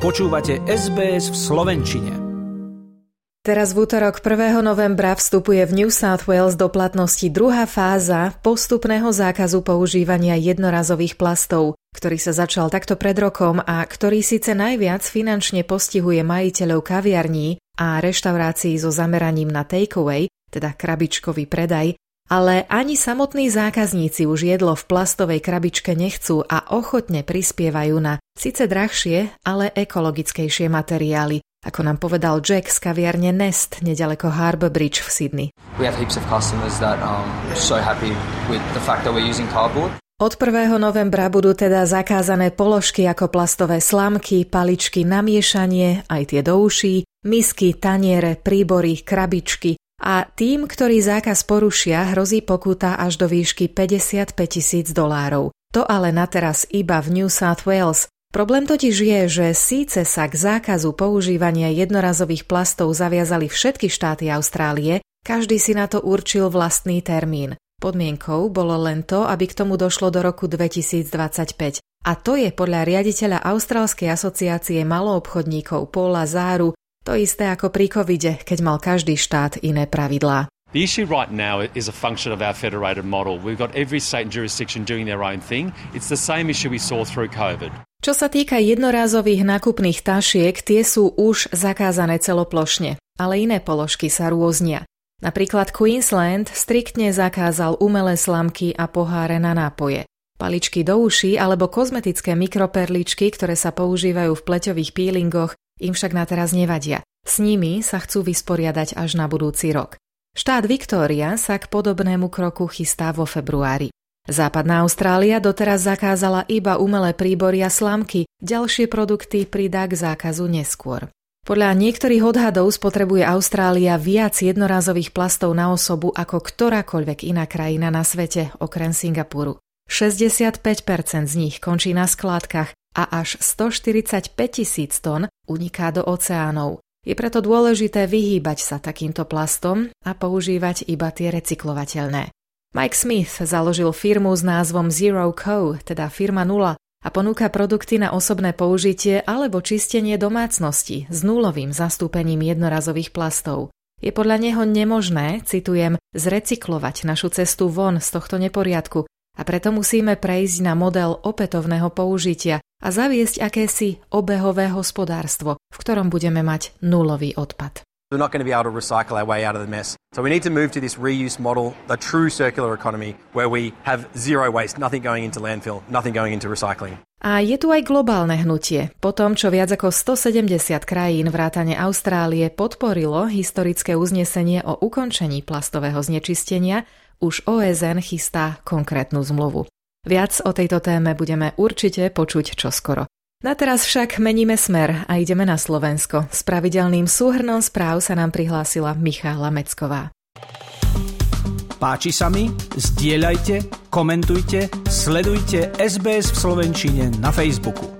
Počúvate SBS v Slovenčine. Teraz v útorok 1. novembra vstupuje v New South Wales do platnosti druhá fáza postupného zákazu používania jednorazových plastov, ktorý sa začal takto pred rokom a ktorý síce najviac finančne postihuje majiteľov kaviarní a reštaurácií so zameraním na takeaway, teda krabičkový predaj, ale ani samotní zákazníci už jedlo v plastovej krabičke nechcú a ochotne prispievajú na síce drahšie, ale ekologickejšie materiály, ako nám povedal Jack z kaviarne Nest nedaleko Harbour Bridge v Sydney. Od 1. novembra budú teda zakázané položky ako plastové slamky, paličky na miešanie, aj tie do uší, misky, taniere, príbory, krabičky, a tým, ktorí zákaz porušia, hrozí pokuta až do výšky 55 tisíc dolárov. To ale na teraz iba v New South Wales. Problém totiž je, že síce sa k zákazu používania jednorazových plastov zaviazali všetky štáty Austrálie, každý si na to určil vlastný termín. Podmienkou bolo len to, aby k tomu došlo do roku 2025. A to je podľa riaditeľa Austrálskej asociácie maloobchodníkov Paula Záru to isté ako pri covide, keď mal každý štát iné pravidlá. The issue right now is a function of our federated model. We've got every state and jurisdiction doing their own thing. It's the same issue we saw through COVID. Čo sa týka jednorázových nákupných tašiek, tie sú už zakázané celoplošne, ale iné položky sa rôznia. Napríklad Queensland striktne zakázal umelé slamky a poháre na nápoje. Paličky do uší alebo kozmetické mikroperličky, ktoré sa používajú v pleťových peelingoch, im však na teraz nevadia. S nimi sa chcú vysporiadať až na budúci rok. Štát Viktória sa k podobnému kroku chystá vo februári. Západná Austrália doteraz zakázala iba umelé príbory a slamky, ďalšie produkty pridá k zákazu neskôr. Podľa niektorých odhadov spotrebuje Austrália viac jednorázových plastov na osobu ako ktorákoľvek iná krajina na svete, okrem Singapuru. 65% z nich končí na skládkach a až 145 tisíc tón uniká do oceánov. Je preto dôležité vyhýbať sa takýmto plastom a používať iba tie recyklovateľné. Mike Smith založil firmu s názvom Zero Co, teda firma nula, a ponúka produkty na osobné použitie alebo čistenie domácnosti s nulovým zastúpením jednorazových plastov. Je podľa neho nemožné, citujem, zrecyklovať našu cestu von z tohto neporiadku a preto musíme prejsť na model opätovného použitia a zaviesť akési obehové hospodárstvo, v ktorom budeme mať nulový odpad. We're not going to be able to recycle our way out of the mess. So we need to move to this reuse model, a true circular economy, where we have zero waste, nothing going into landfill, nothing going into recycling. A je tu aj globálne hnutie. Po tom, čo viac ako 170 krajín vrátane Austrálie podporilo historické uznesenie o ukončení plastového znečistenia, už OSN chystá konkrétnu zmluvu. Viac o tejto téme budeme určite počuť čoskoro. Na teraz však meníme smer a ideme na Slovensko. S pravidelným súhrnom správ sa nám prihlásila Michála Mecková. Páči sa mi? Zdieľajte, komentujte, sledujte SBS v Slovenčine na Facebooku.